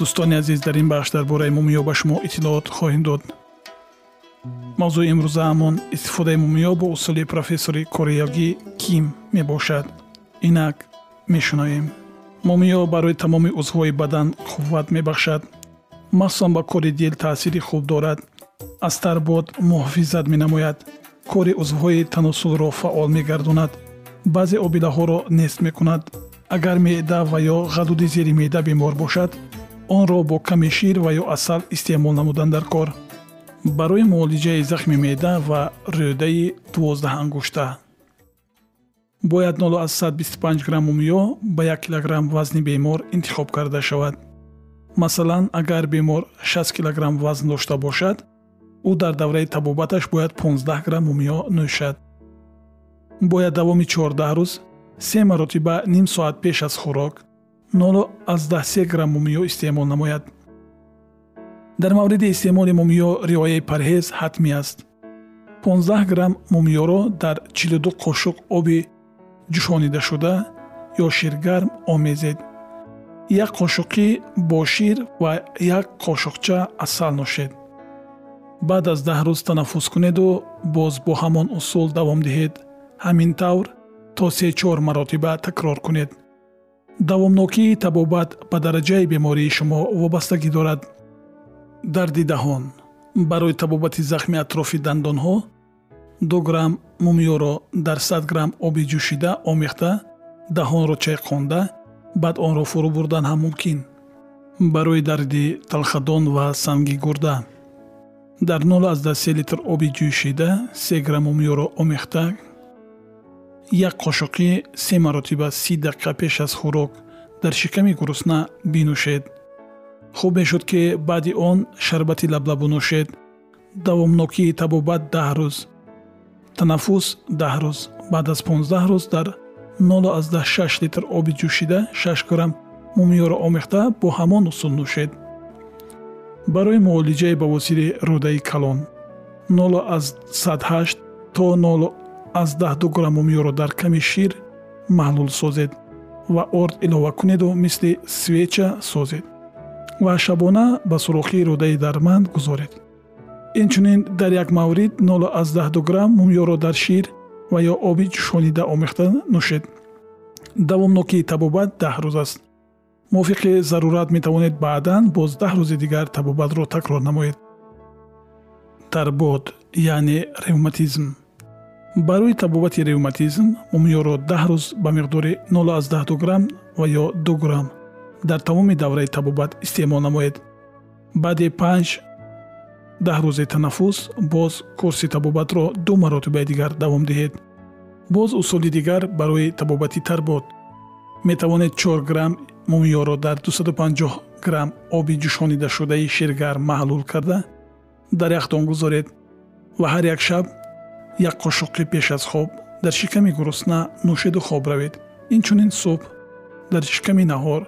дӯстони азиз дар ин бахш дар бораи мумиё ба шумо иттилоот хоҳем дод. Мавзӯи имрӯзаамон истифодаи мумиё бо усули профессори кореягӣ ким мебошад. Инак мешунавем мумиё барои тамоми узвҳои бадан қувват мебахшад. Махсусан ба кори дил таъсири хуб дорад. Аз тарбод муҳофизат менамояд. Кори узвҳои таносулро фаъол мегардонад. Баъзе обилаҳоро нест мекунад. Агар меъда ва ё ғадуди зери меъда бемор бошад онро бо ками шир ва ё асал истеъмол намудан дар кор. Барои муолиҷаи захми меъда ва рӯдаи дувоздаҳангушта бояд 0125 грамм мумиё ба 1 килограмм вазни бемор интихоб карда шавад. Масалан агар бемор 60 килограмм вазн дошта бошад ӯ дар давраи табобаташ бояд 15 грамм мумиё нӯшад. Бояд давоми 14 рӯз се маротиба ним соат пеш аз хӯрок 0 грамм мумиё истеъмол намояд. Дар мавриди истеъмоли мумиё риояи парҳез ҳатмӣ аст. 15 грамм мумиёро дар 42 қошуқ оби ҷӯшонидашуда ё ширгарм омезед. Як қошуқӣ бо шир ва як қошуқча асал нӯшед баъд аз даҳ рӯз танаффус кунеду боз бо ҳамон усул давом диҳед. Ҳамин тавр то се-чор маротиба такрор кунед давомнокии табобат ба дараҷаи бемории шумо вобастагӣ дорад. Дарди даҳон. Барои табобати захми атрофи дандонҳо ду грамм мумиёро дар сад грамм оби ҷӯшида омехта даҳонро чайқонда баъд онро фурӯ бурдан ҳам мумкин. Барои дарди талхадон ва санги гурда. Дар 03 литр оби ҷӯшида се грамм мумиёро омехта як қошуқи се маротиба си дақиқа пеш аз хӯрок дар шиками гурусна бинӯшед хуб мешуд ки баъди он шарбати лаблабу нӯшед давомнокии табобат даҳ рӯз танаффус даҳ рӯз. Баъд аз 15 рӯз дар 06 литр оби ҷӯшида 6 грамм мумиёро омехта бо ҳамон усул нӯшед барои муолиҷаи бавосири рӯдаи калон 08 то аз даҳду граммумиёро дар ками шир маҳлул созед ва орд илова кунеду мисли свеча созед ва шабона ба сурохии рӯдаи дарманд гузоред. Инчунин дар як маврид 0 грамм мумиёро дар шир ва ё оби ҷӯшонида омехта нӯшед. Давомнокии табобат даҳ рӯз аст. Мувофиқи зарурат метавонед баъдан боз даҳ рӯзи дигар табобатро такрор намоед. Тарбод яъне ревматизм барои табобати ревматизм мумиёро даҳ рӯз ба миқдори 0 грамм ва ё 2 грамм дар тамоми давраи табобат истеъмол намоед. Баъди панҷ даҳ рӯзи танаффус боз курси табобатро ду маротибаи дигар давом диҳед. Боз усули дигар барои табобати тарбод метавонед 4 грамм мумиёро дар 250 грамм оби ҷӯшонидашудаи ширгарм маҳлул карда дар яхдон гузоред ва ҳар як шаб як қошуқи пеш аз хоб дар шиками гурусна нӯшеду хоб равед. Инчунин субҳ дар шиками наҳор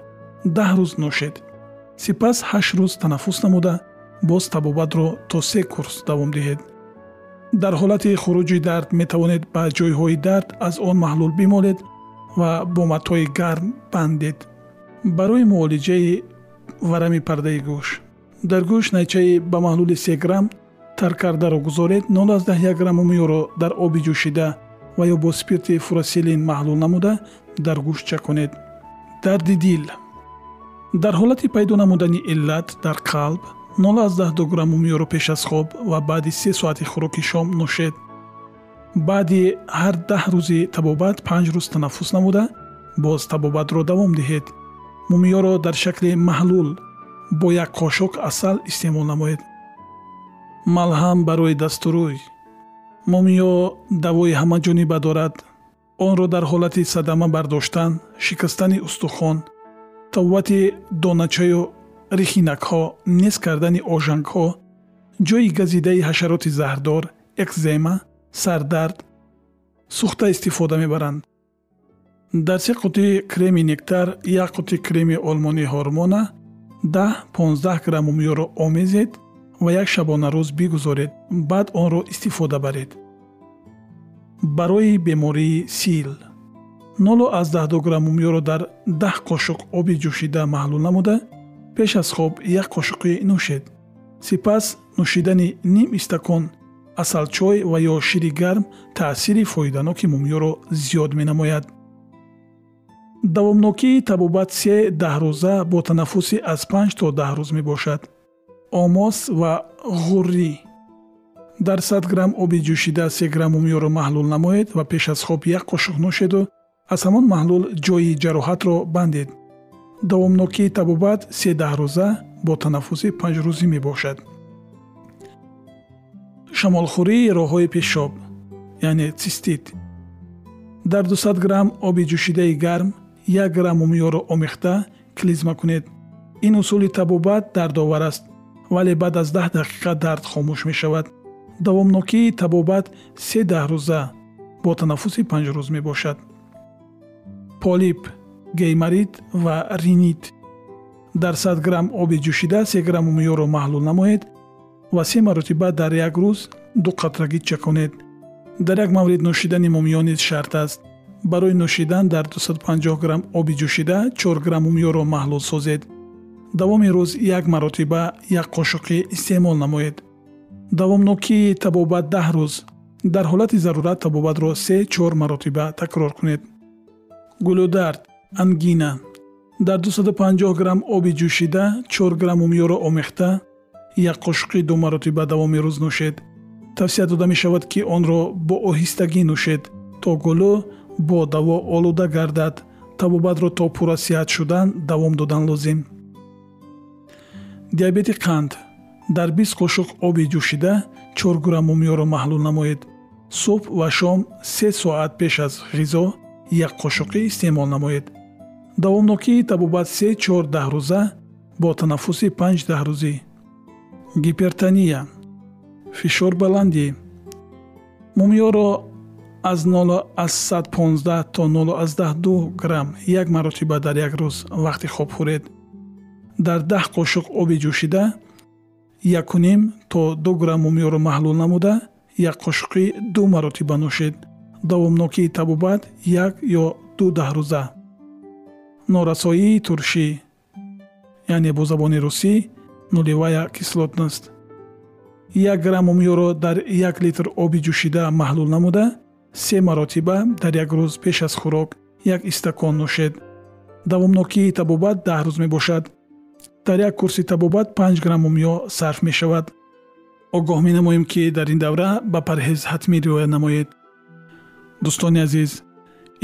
даҳ рӯз нӯшед. Сипас ҳашт рӯз танаффус намуда боз табобатро то се курс давом диҳед. Дар ҳолати хуруҷи дард метавонед ба ҷойҳои дард аз он маҳлул бимолед ва бо матои гарм бандед. Барои муолиҷаи варами пардаи гӯш. Дар гӯш найчаи ба маҳлули се грамм тар кардаро гузоред 01 грамм миёро дар оби ҷӯшида ва ё бо спирти фурасилин маҳлул намуда дар гӯш чаконед. Дарди дил. Дар ҳолати пайдо намудани иллат дар қалб 0 граммумиёро пеш аз хоб ва баъди се соати хӯроки шом нӯшед. Баъди ҳар даҳ рӯзи табобат панҷ рӯз танаффус намуда боз табобатро давом диҳед. Мумиёро дар шакли маҳлул бо як қошук асал истеъмол намоед малҳам барои дастурӯй мумиё давои ҳамаҷониба дорад. Онро дар ҳолати садама бардоштан шикастани устухон таввати доначаю рихинакҳо нес кардани ожангҳо ҷои газидаи ҳашароти заҳрдор экзема сардард сӯхта истифода мебаранд. Дар се қутӣ креми нектар як қутӣ креми олмонии ҳормона даҳ понздаҳ граммумиёро омезед ва як шабонарӯз бигузоред баъд онро истифода баред. Барои бемории сил. 0 граммумиёро дар даҳ қошуқ оби ҷӯшида маҳлул намуда пеш аз хоб як қошуқи нӯшед. Сипас нӯшидани ним истакон асалчой ва ё шири гарм таъсири фоиданоки мумиёро зиёд менамояд. Давомнокии табобат се даҳрӯза бо танаффуси аз панҷ то даҳ рӯз мебошад омос ва ғуррӣ дар 100 грамм оби ҷӯшида се грамм мумиёро маҳлул намоед ва пеш аз хоб як қошуқ нӯшеду аз ҳамон маҳлул ҷои ҷароҳатро бандед. Давомнокии табобат се даҳрӯза бо танаффуси панҷрӯзӣ мебошад. Шамолхӯрии роҳҳои пешоб яъне цистит. Дар 200 грамм оби ҷӯшидаи гарм як грамм мумиёро омехта клизма кунед. Ин усули табобат дардовар аст вале баъд аз даҳ дақиқа дард хомӯш мешавад. Давомнокии табобат се даҳрӯза бо танаффуси панҷрӯз мебошад. Полип геймарит ва ринит. Дар 100 грамм оби ҷӯшида се грамм миёро маҳлул намоед ва се маротиба дар як рӯз ду қатрагӣ чаконед. Дар як маврид нӯшидани мумиё низ шарт аст. Барои нӯшидан дар 250 грамм оби ҷӯшида 4 грамм мумиёро маҳлул созед давоми рӯз як маротиба як қошуқӣ истеъмол намоед. Давомнокии табобат даҳ рӯз. Дар ҳолати зарурат табобатро се-чор маротиба такрор кунед. Гулӯдард ангина. Дар 250 грамм оби ҷӯшида 4 грамм умёро омехта як қошуқи ду маротиба давоми рӯз нӯшед. Тавсия дода мешавад ки онро бо оҳистагӣ нӯшед то гулӯ бо даво олуда гардад. Табобатро то пурра сиҳат шудан давом додан лозим диабети қанд. Дар 20 қошуқ оби ҷӯшида 4 грамм умёро маҳлул намоед. Субҳ ва шом се соат пеш аз ғизо як қошуқӣ истеъмол намоед. Давомнокии табобат се-чор даҳрӯза бо танаффуси панҷ даҳрӯзӣ гипертания фишор баландӣ. Мумиёро аз 015 то 02 грамм як маротиба дар як рӯз вақти хоб хӯред дар даҳ қошуқ оби ҷӯшида якуним то ду грамм мумиёро маҳлул намуда як қошуқи ду маротиба нӯшед давомнокии табобат як ё ду даҳрӯза. Норасоии туршӣ яъне бо забони русӣ нулевая кислотност. Як грамм умёро дар як литр оби ҷӯшида маҳлул намуда се маротиба дар як рӯз пеш аз хӯрок як истакон нӯшед давомнокии табобат даҳ рӯз мебошад дар як курси табобат панҷ грамм умё сарф мешавад. Огоҳ менамоем ки дар ин давра ба парҳез ҳатмӣ риоя намоед. Дӯстони азиз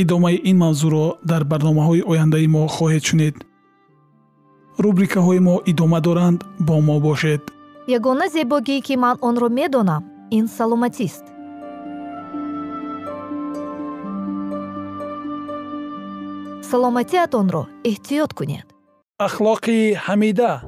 идомаи ин мавзӯъро дар барномаҳои ояндаи мо хоҳед шунид рубрикаҳои мо идома доранд бо мо бошед. Ягона зебогӣ ки ман онро медонам ин саломатист. Саломатиатонро эҳтиёт кунед اخلاقی حمیده.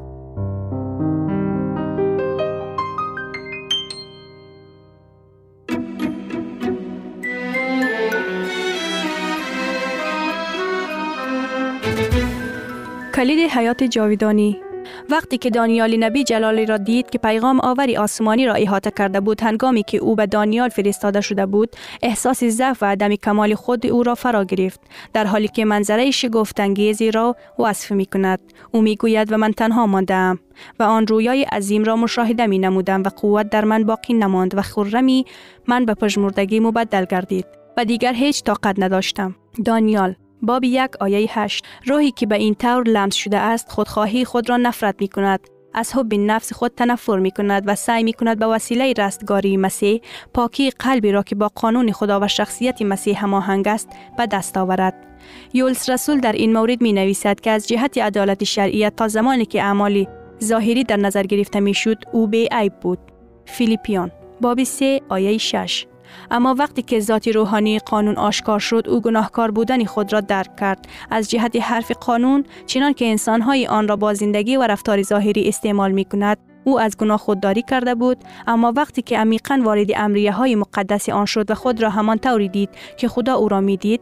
کلید حیات جاویدانی وقتی که دانیال نبی جلالی را دید که پیغام آوری آسمانی را احاطه کرده بود هنگامی که او به دانیال فرستاده شده بود احساس ضعف و عدم کمال خود او را فرا گرفت. در حالی که منظره شگفتانگیزی را وصف می کند او می گوید و من تنها مانده و آن رویای عظیم را مشاهده می نمودم و قوت در من باقی نماند و خرمی من به پژمردگی مبدل گردید و دیگر هیچ طاقت نداشتم. دانیال باب یک آیه هشت روحی که به این طور لمس شده است خودخواهی خود را نفرت می کند از حب نفس خود تنفر می کند و سعی می کند به وسیله رستگاری مسیح پاکی قلبی را که با قانون خدا و شخصیت مسیح هماهنگ است به دست آورد. یولس رسول در این مورد می نویسد که از جهت عدالت شرعیت تا زمانی که اعمالی ظاهری در نظر گرفته می شد او به عیب بود. فیلیپیان باب 3 آیه 6 اما وقتی که ذات روحانی قانون آشکار شد او گناهکار بودن خود را درک کرد. از جهت حرف قانون چنان که انسانهای آن را با زندگی و رفتار ظاهری استعمال می کند او از گناه خودداری کرده بود. اما وقتی که عمیقا وارد امریه های مقدس آن شد و خود را همان طوری دید که خدا او را می دید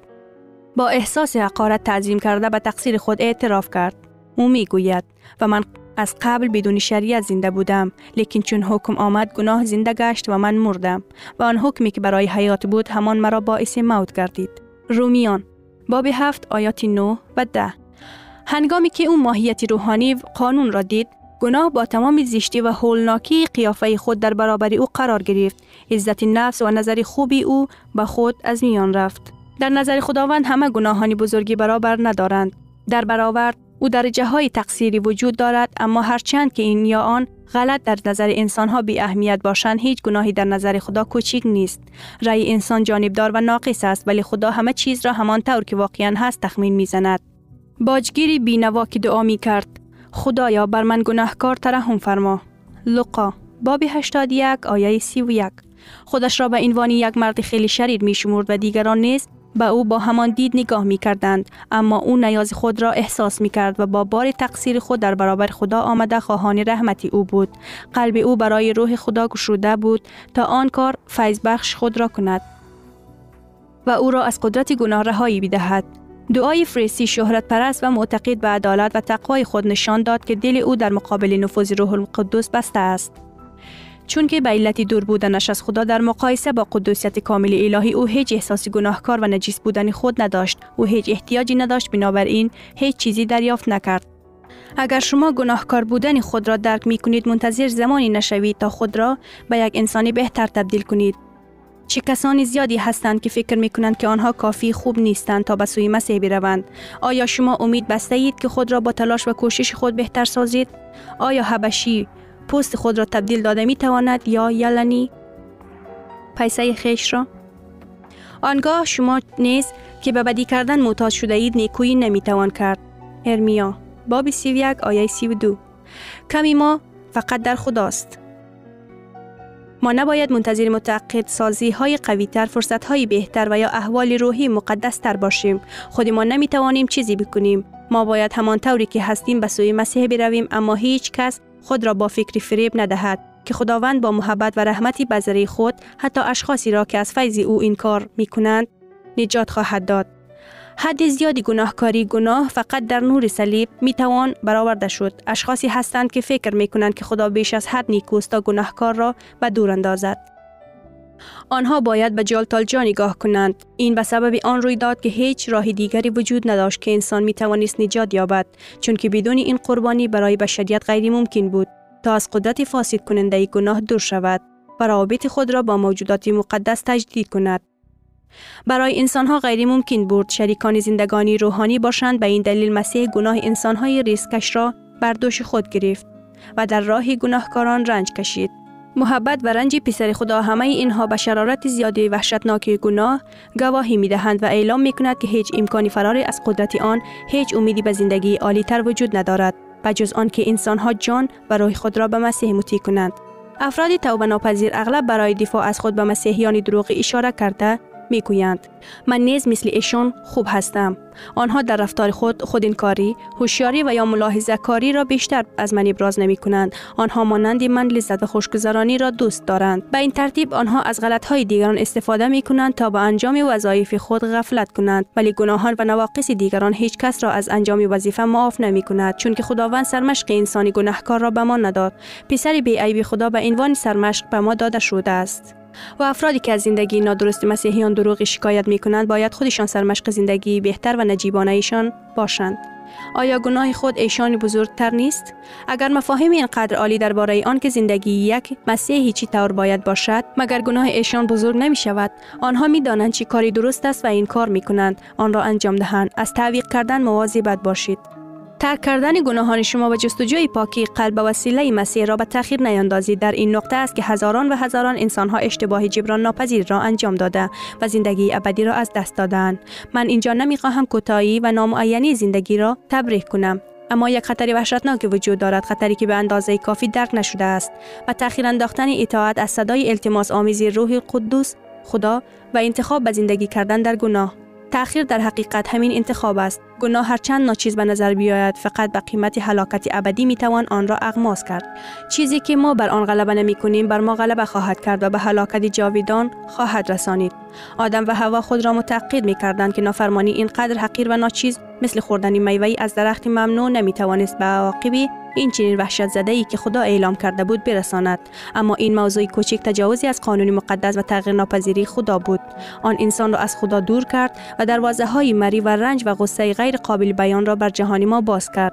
با احساس حقارت تعظیم کرده به تقصیر خود اعتراف کرد. او می گوید و من از قبل بدون شریعت زنده بودم لیکن چون حکم آمد گناه زنده گشت و من مردم و آن حکمی که برای حیات بود همان مرا باعث موت گردید. رومیان باب هفت آیات 9 و ده. هنگامی که او ماهیت روحانی قانون را دید گناه با تمام زیشتی و هولناکی قیافه خود در برابر او قرار گرفت. عزت نفس و نظر خوبی او به خود از میان رفت. در نظر خداوند همه گناهانی بزرگی برابر ندارند. در برابر او درجه های تقصیری وجود دارد اما هرچند که این یا آن غلط در نظر انسان ها بی اهمیت باشند هیچ گناهی در نظر خدا کوچیک نیست. رأی انسان جانبدار و ناقص است ولی خدا همه چیز را همان طور که واقعا هست تخمین می‌زند. باجگیری بینوا که دعا می کرد خدایا بر من گناهکار ترحم فرما. لقا باب 81 آیه 31 خودش را به عنوان یک مرد خیلی شریر می شمرد و دیگران نیز به او با همان دید نگاه می کردند اما او نیاز خود را احساس می کرد و با بار تقصیر خود در برابر خدا آمده خواهان رحمتی او بود. قلب او برای روح خدا گشوده بود تا آن کار فیض بخش خود را کند و او را از قدرت گناه رهایی بدهد دعای فریسی شهرت پرست و معتقد به عدالت و تقوای خود نشان داد که دل او در مقابل نفوذ روح القدس بسته است. چون که به علت دور بودنش از خدا در مقایسه با قدوسیت کامل الهی او هیچ احساس گناهکار و نجیس بودن خود نداشت. او هیچ احتیاجی نداشت بنابراین هیچ چیزی دریافت نکرد. اگر شما گناهکار بودن خود را درک می کنید منتظر زمانی نشوید تا خود را به یک انسانی بهتر تبدیل کنید. چه کسانی زیادی هستند که فکر می کنند که آنها کافی خوب نیستند تا به سوی مسیح بروند؟ آیا شما امید بسته اید که خود را با تلاش و کوشش خود بهتر سازید؟ آیا حبشی پوست خود را تبدیل داده می تواند یا یلنی پیسه خیش را؟ آنگاه شما نیز که به بدی کردن معتاد شده اید نیکویی نمی توان کرد. ارمیا باب 31 آیه 32 کمی ما فقط در خداست. ما نباید منتظر متعقد سازی های قوی تر فرصت های بهتر و یا احوال روحی مقدس تر باشیم. خودی ما نمی توانیم چیزی بکنیم. ما باید همان طوری که هستیم به سوی مسیح برویم اما هیچ کس خود را با فکر فریب ندهد که خداوند با محبت و رحمتی بذری خود حتی اشخاصی را که از فیض او این کار می کنند نجات خواهد داد. حد زیادی گناهکاری گناه فقط در نور صلیب می توان برآورده شد. اشخاصی هستند که فکر می کنند که خدا بیش از حد نیکوست تا گناهکار را به دور اندازد. آنها باید به جالتالجا نگاه کنند. این به سبب آن روی داد که هیچ راه دیگری وجود نداشت که انسان می توانست نجات یابد چون که بدون این قربانی برای بشریت غیر ممکن بود تا از قدرت فاسد کننده گناه دور شود و روابط خود را با موجودات مقدس تجدید کند. برای انسان ها غیر ممکن بود شریکان زندگانی روحانی باشند به این دلیل مسیح گناه انسان های ریسکش را بر دوش خود گرفت و در راه گناهکاران رنج کشید. محبت و رنج پسر خدا همه اینها به شرارت زیادی وحشتناک گناه گواهی می دهند و اعلام می کند که هیچ امکانی فرار از قدرت آن هیچ امیدی به زندگی عالی تر وجود ندارد. جز آن که انسان ها جان و روح خود را به مسیح مطیع کنند. افراد توبه ناپذیر اغلب برای دفاع از خود به مسیحیان دروغی اشاره کرده می‌گویند. من نیز مثل ایشان خوب هستم. آنها در رفتار خود خودینکاری هوشیاری و یا ملاحظه کاری را بیشتر از من ابراز نمی کنند آنها مانند من لذت و خوشگذرانی را دوست دارند. به این ترتیب آنها از غلط های دیگران استفاده می کنند تا به انجام وظایف خود غفلت کنند. ولی گناهان و نواقص دیگران هیچ کس را از انجام وظیفه معاف نمی کند چون که خداوند سرمشق انسانی گناهکار را به ما نداد. پسر بی خدا به عنوان سرمشق به ما داده شده است. و افرادی که از زندگی نادرست مسیحیان دروغی شکایت می کنند باید خودشان سرمشق زندگی بهتر و نجیبانه ایشان باشند. آیا گناه خود ایشان بزرگتر نیست؟ اگر مفاهیم اینقدر عالی درباره آن که زندگی یک مسیحی چی طور باید باشد، مگر گناه ایشان بزرگ نمی شود؟ آنها می دانند چی کاری درست است و این کار می کنند، آن را انجام دهند. از تعویق کردن مواظبت باشید. ترک کردن گناهان شما و جستجوی پاکی قلب و وسیله مسیح را به تاخیر نیاندازید در این نقطه است که هزاران و هزاران انسان ها اشتباه جبران ناپذیر را انجام داده و زندگی ابدی را از دست دادن. من اینجا نمی‌خواهم کوتاهی و نامعینی زندگی را تبریک کنم. اما یک خطری وحشتناک وجود دارد خطری که به اندازه کافی درک نشده است. و تاخیر انداختن اطاعت از صدای التماس آمیزی روح قدوس خدا و انتخاب به زندگی کردن در گناه. تأخیر در حقیقت همین انتخاب است. گناه هرچند ناچیز به نظر بیاید فقط به قیمت هلاکت ابدی می توان آن را اغماس کرد. چیزی که ما بر آن غلبه نمی کنیم بر ما غلبه خواهد کرد و به هلاکت جاویدان خواهد رسانید. آدم و هوا خود را متعقید می کردند که نافرمانی اینقدر حقیر و ناچیز مثل خوردن میوه از درخت ممنوع نمی توانست به عواقبی این چنین وحشت زده ای که خدا اعلام کرده بود برساند اما این موضوع کوچک تجاوزی از قانون مقدس و تغییر ناپذیری خدا بود آن انسان را از خدا دور کرد و دروازه های مری و رنج و غصه غیر قابل بیان را بر جهانی ما باز کرد.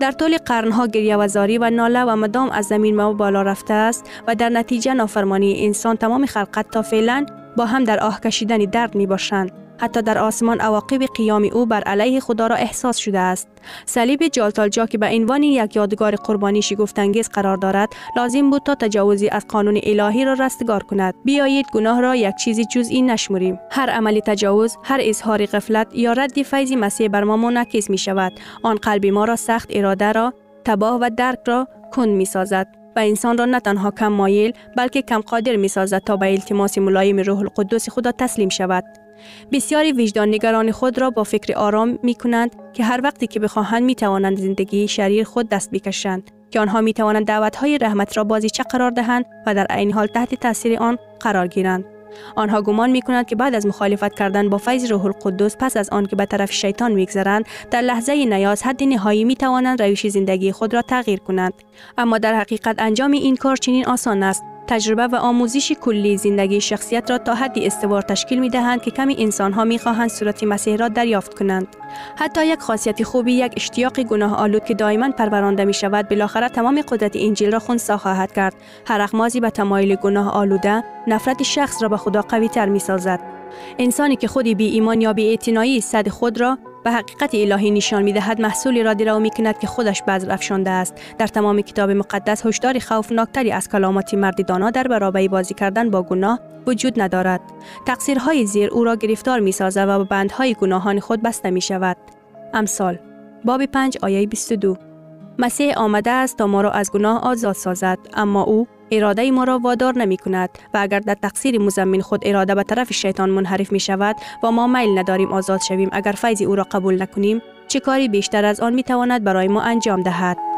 در طول قرنها گریه و زاری و ناله و مدام از زمین ما بالا رفته است و در نتیجه نافرمانی انسان تمام خلقت تا فعلا با هم در آه کشیدن درد می باشند حتی در آسمان عواقب قیام او بر علیه خدا را احساس شده است. صلیب جالتالجا که به عنوان یک یادگار قربانی شگفتانگیز قرار دارد لازم بود تا تجاوزی از قانون الهی را رستگار کند. بیایید گناه را یک چیزی جزئی نشمریم. هر عملی تجاوز هر اظهار غفلت یا رد فیض مسیح بر ما منعکس می شود آن قلب ما را سخت اراده را تباه و درک را کند می سازد و انسان را نه تنها کم مایل بلکه کم قادر می سازد تا به التماس ملایم روح القدس خدا تسلیم شود. بسیاری وجدان نگران خود را با فکر آرام می کنند که هر وقتی که بخواهند می توانند زندگی شریر خود دست بکشند که آنها می توانند دعوت های رحمت را بازی چه قرار دهند و در عین حال تحت تاثیر آن قرار گیرند. آنها گمان می کنند که بعد از مخالفت کردن با فیض روح القدس پس از آن که به طرف شیطان میگذرند در لحظه نیاز حد نهایی می توانند روش زندگی خود را تغییر کنند. اما در حقیقت انجام این کار چنین آسان است. تجربه و آموزش کلی زندگی شخصیت را تا حدی استوار تشکیل می دهند که کمی انسان ها می خواهند صورت مسیح را دریافت کنند. حتی یک خاصیت خوبی یک اشتیاق گناه آلود که دائما پرورانده می شود بالاخره تمام قدرت انجیل را خونسا خواهد کرد. هر اخمازی به تمایل گناه آلوده نفرت شخص را به خدا قوی تر می سازد. انسانی که خودی بی ایمان یا بی اعتنایی صد خود را به حقیقت الهی نشان می دهد محصولی را می کند که خودش بذر افشانده است. در تمام کتاب مقدس هشدار خوفناکتری از کلامات مرد دانا در برابر بازی کردن با گناه وجود ندارد. تقصیرهای زیر او را گرفتار می سازد و به بندهای گناهان خود بسته می شود امثال باب 5 آیه 22 مسیح آمده است تا ما را از گناه آزاد سازد اما او اراده ما را وادار نمی کند و اگر در تقصیر مزمین خود اراده به طرف شیطان منحرف می شود و ما میل نداریم آزاد شویم اگر فیض او را قبول نکنیم چه کاری بیشتر از آن می تواند برای ما انجام دهد؟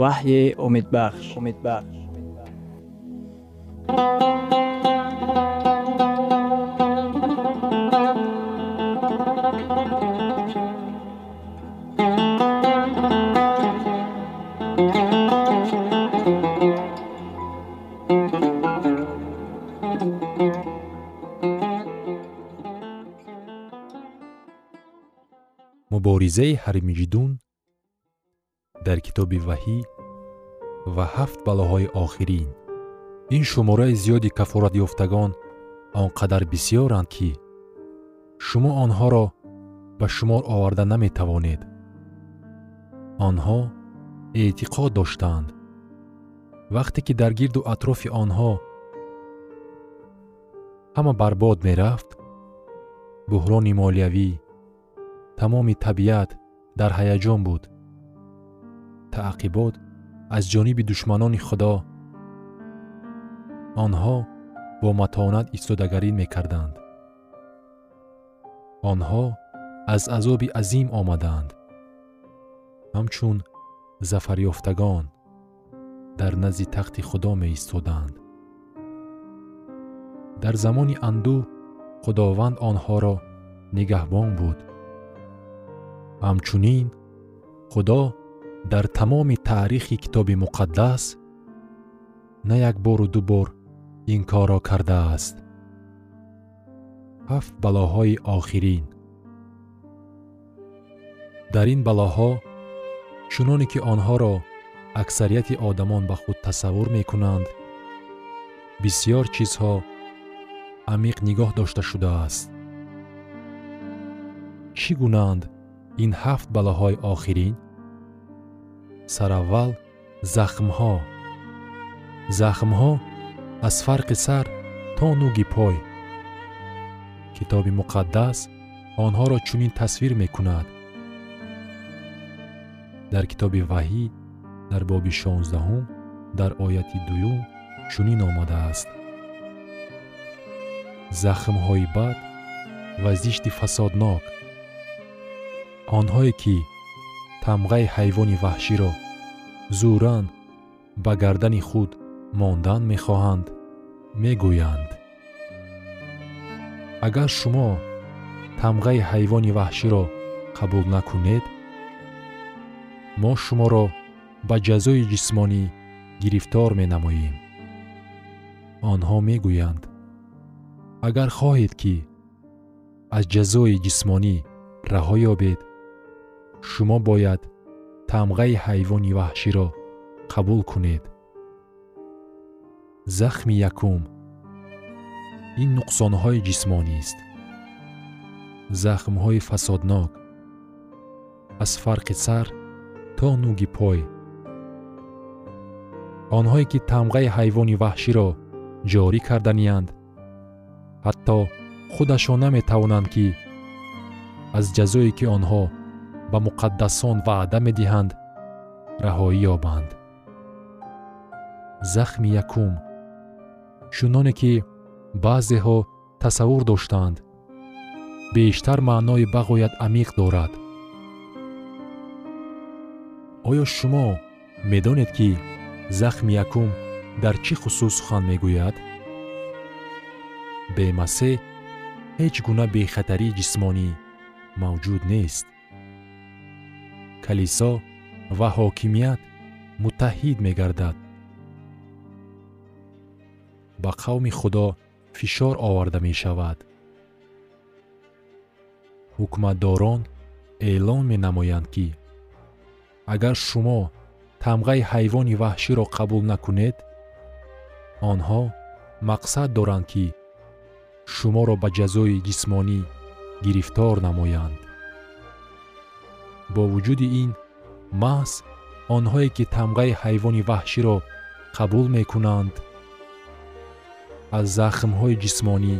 وحی امید بخش امید بخش مبارزه هرمجدون дар китоби ваҳӣ ва ҳафт балоҳои охирин. Ин шумораи зиёди кафоратёфтагон он қадар бисьёранд ки шумо онҳоро ба шумор оварда наметавонед. Онҳо эътиқод доштанд вақте ки дар гирду атрофи онҳо ҳама барбод мерафт буҳрони молиявӣ тамоми табиат дар ҳаяҷон буд таъқибот аз ҷониби душманони худо. Онҳо бо матонат истодагарӣ мекарданд. Онҳо аз азоби азим омаданд. Ҳамчун зафарёфтагон дар назди тахти худо меистоданд. Дар замони андӯҳ худованд онҳоро нигаҳбон буд. Ҳамчунин худо дар тамоми таърихи китоби муқаддас на як бору ду бор ин корро кардааст. Ҳафт балоҳои охирин. Дар ин балоҳо чуноне ки онҳоро аксарияти одамон ба худ тасаввур мекунанд бисьёр чизҳо амиқ нигоҳ дошта шудааст. Чӣ гунаанд ин ҳафт балоҳои охирин сараввал захмҳо. Захмҳо аз фарқи сар то нуги пой. Китоби муқаддас онҳоро чунин тасвир мекунад. Дар китоби ваҳӣ дар боби шонздаҳум дар ояти дуюм чунин омадааст. Захмҳои бад ва зишти фасоднок. Онҳое ки тамғаи ҳайвони ваҳширо зӯран ба гардани худ мондан мехоҳанд мегӯянд. Агар шумо тамғаи ҳайвони ваҳширо қабул накунед мо шуморо ба ҷазои ҷисмонӣ гирифтор менамоем. Онҳо мегӯянд агар хоҳед ки аз ҷазои ҷисмонӣ раҳо ёбед шумо бояд тамғаи ҳайвони ваҳширо қабул кунед. Захми якум. Ин нуқсонҳои ҷисмонист захмҳои фасоднок. Аз фарқи сар то нуги пой. Онҳое ки тамғаи ҳайвони ваҳширо ҷорӣ карданиянд ҳатто худашон наметавонанд ки аз ҷазое ки онҳо ба муқаддасон ваъда медиҳанд раҳоӣ ёбанд. Захми якум чуноне ки баъзеҳо тасаввур доштанд бештар маънои бағоят амиқ дорад. Оё шумо медонед ки захми якум дар чӣ хусус сухан мегӯяд? Бемасеҳ ҳеҷ гуна бехатарии ҷисмонӣ мавҷуд нест калисо ва ҳокимият муттаҳид мегардад. Ба қавми худо фишор оварда мешавад. Ҳукуматдорон эълон менамоянд ки агар шумо тамғаи ҳайвони ваҳширо қабул накунед онҳо мақсад доранд ки шуморо ба ҷазои ҷисмонӣ гирифтор намоянд бо вуҷуди ин маҳз онҳое ки тамғаи ҳайвони ваҳширо қабул мекунанд аз захмҳои ҷисмонӣ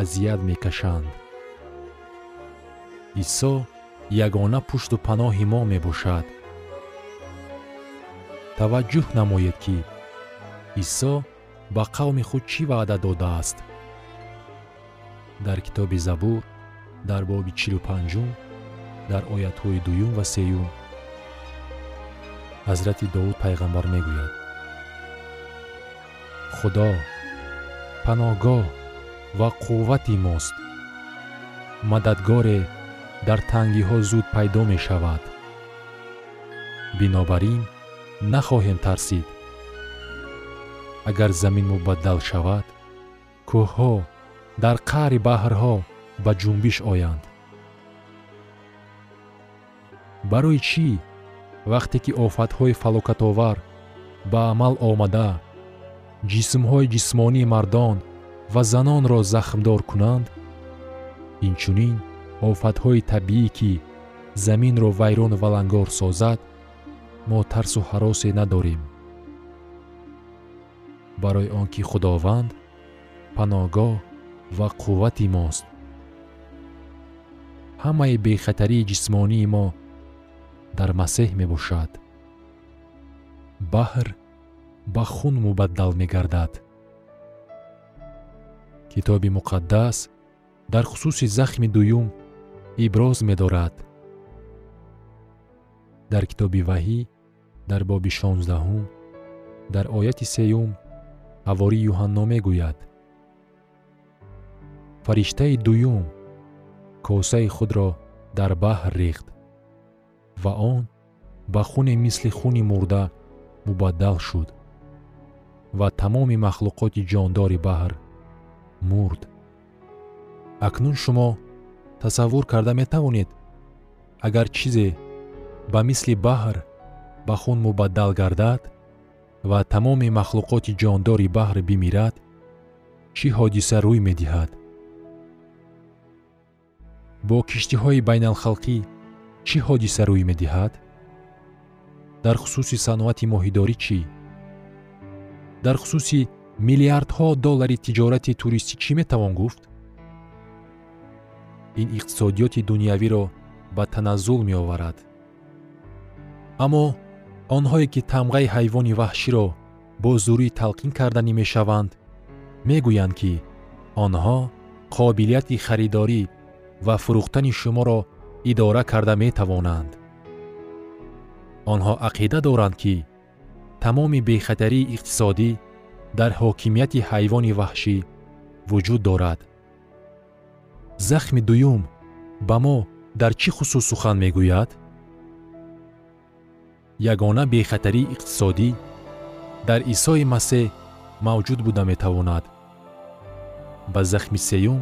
азият мекашанд. Исо ягона пушту паноҳи мо мебошад. Таваҷҷӯҳ намоед ки исо ба қавми худ чӣ ваъда додааст? Дар китоби забур дар боби чилу панҷум дар оятҳои дуюм ва сеюм. Ҳазрати довуд пайғамбар мегӯяд. Худо паноҳгоҳ ва қуввати мост. Мададгоре дар тангиҳо зуд пайдо мешавад. Бинобар ин нахоҳем тарсид. Агар замин мубаддал шавад кӯҳҳо дар қаъри баҳрҳо ба ҷунбиш оянд барои чӣ? Вақте ки офатҳои фалокатовар ба амал омада ҷисмҳои ҷисмонии мардон ва занонро захмдор кунанд? Инчунин офатҳои табиӣ ки заминро вайрону валангор созад мо тарсу ҳаросе надорем. Барои он ки худованд паноҳгоҳ ва қуввати мост. Ҳамаи бехатарии ҷисмонии мо дар масеҳ мебошад. Баҳр ба хун мубаддал мегардад. Китоби муқаддас дар хусуси захми дуюм иброз медорад. Дар китоби ваҳӣ дар боби шонздаҳум дар ояти сеюм ҳавории юҳанно мегӯяд. Фариштаи дуюм косаи худро дар баҳр рехт ва он ба хуне мисли хуни мурда мубаддал шуд ва тамоми махлуқоти ҷондори баҳр мурд. Акнун шумо тасаввур карда метавонед агар чизе ба мисли баҳр ба хун мубаддал гардад ва тамоми махлуқоти ҷондори баҳр бимирад чӣ ҳодиса рӯй медиҳад? Бо киштиҳои байналхалқӣ чӣ ҳодиса рӯй медиҳад? Дар хусуси саноати моҳидорӣ чӣ? Дар хусуси миллиардҳо доллари тиҷорати туристӣ чӣ метавон гуфт? Ин иқтисодиёти дунявиро ба таназзул меоварад. Аммо онҳое ки тамғаи ҳайвони ваҳширо бо зурӣ талқин карданӣ мешаванд мегӯянд ки онҳо қобилияти харидорӣ ва фурӯхтани шуморо идора карда метавонанд. Онҳо ақида доранд ки тамоми бехатарии иқтисодӣ дар ҳокимияти ҳайвони ваҳшӣ вуҷуд дорад. Захми дуюм ба мо дар чӣ хусус сухан мегӯяд? Ягона бехатарии иқтисодӣ дар исои масеҳ мавҷуд буда метавонад. Ба захми сеюм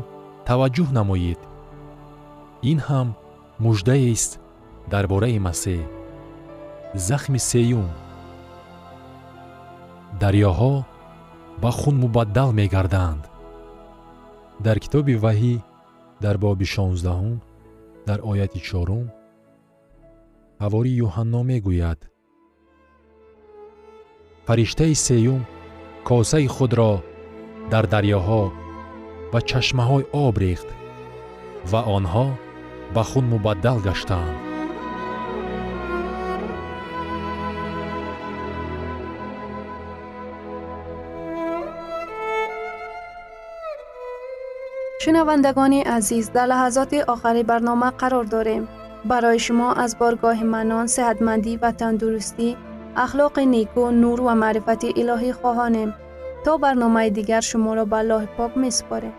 таваҷҷӯҳ намоед. Ин ҳам муждаест дар бораи масеҳ. Захми сеюм. Дарёҳо ба хун мубаддал мегарданд. Дар китоби ваҳӣ дар боби шонздаҳум дар ояти чорум ҳавори юҳанно мегӯяд. Фариштаи сеюм косаи худро дар дарьёҳо ва чашмаҳои об рехт ва онҳо ба хун мубаддал гаштаанд шунавандагони азиз дар лаҳазоти охари барнома қарор дорем барои шумо аз боргоҳи манон сеҳатмандӣ ва тандурустӣ ахлоқи неку нур ва маърифати илоҳӣ хоҳонем то барномаи дигар шуморо ба аллоҳи пок месупорем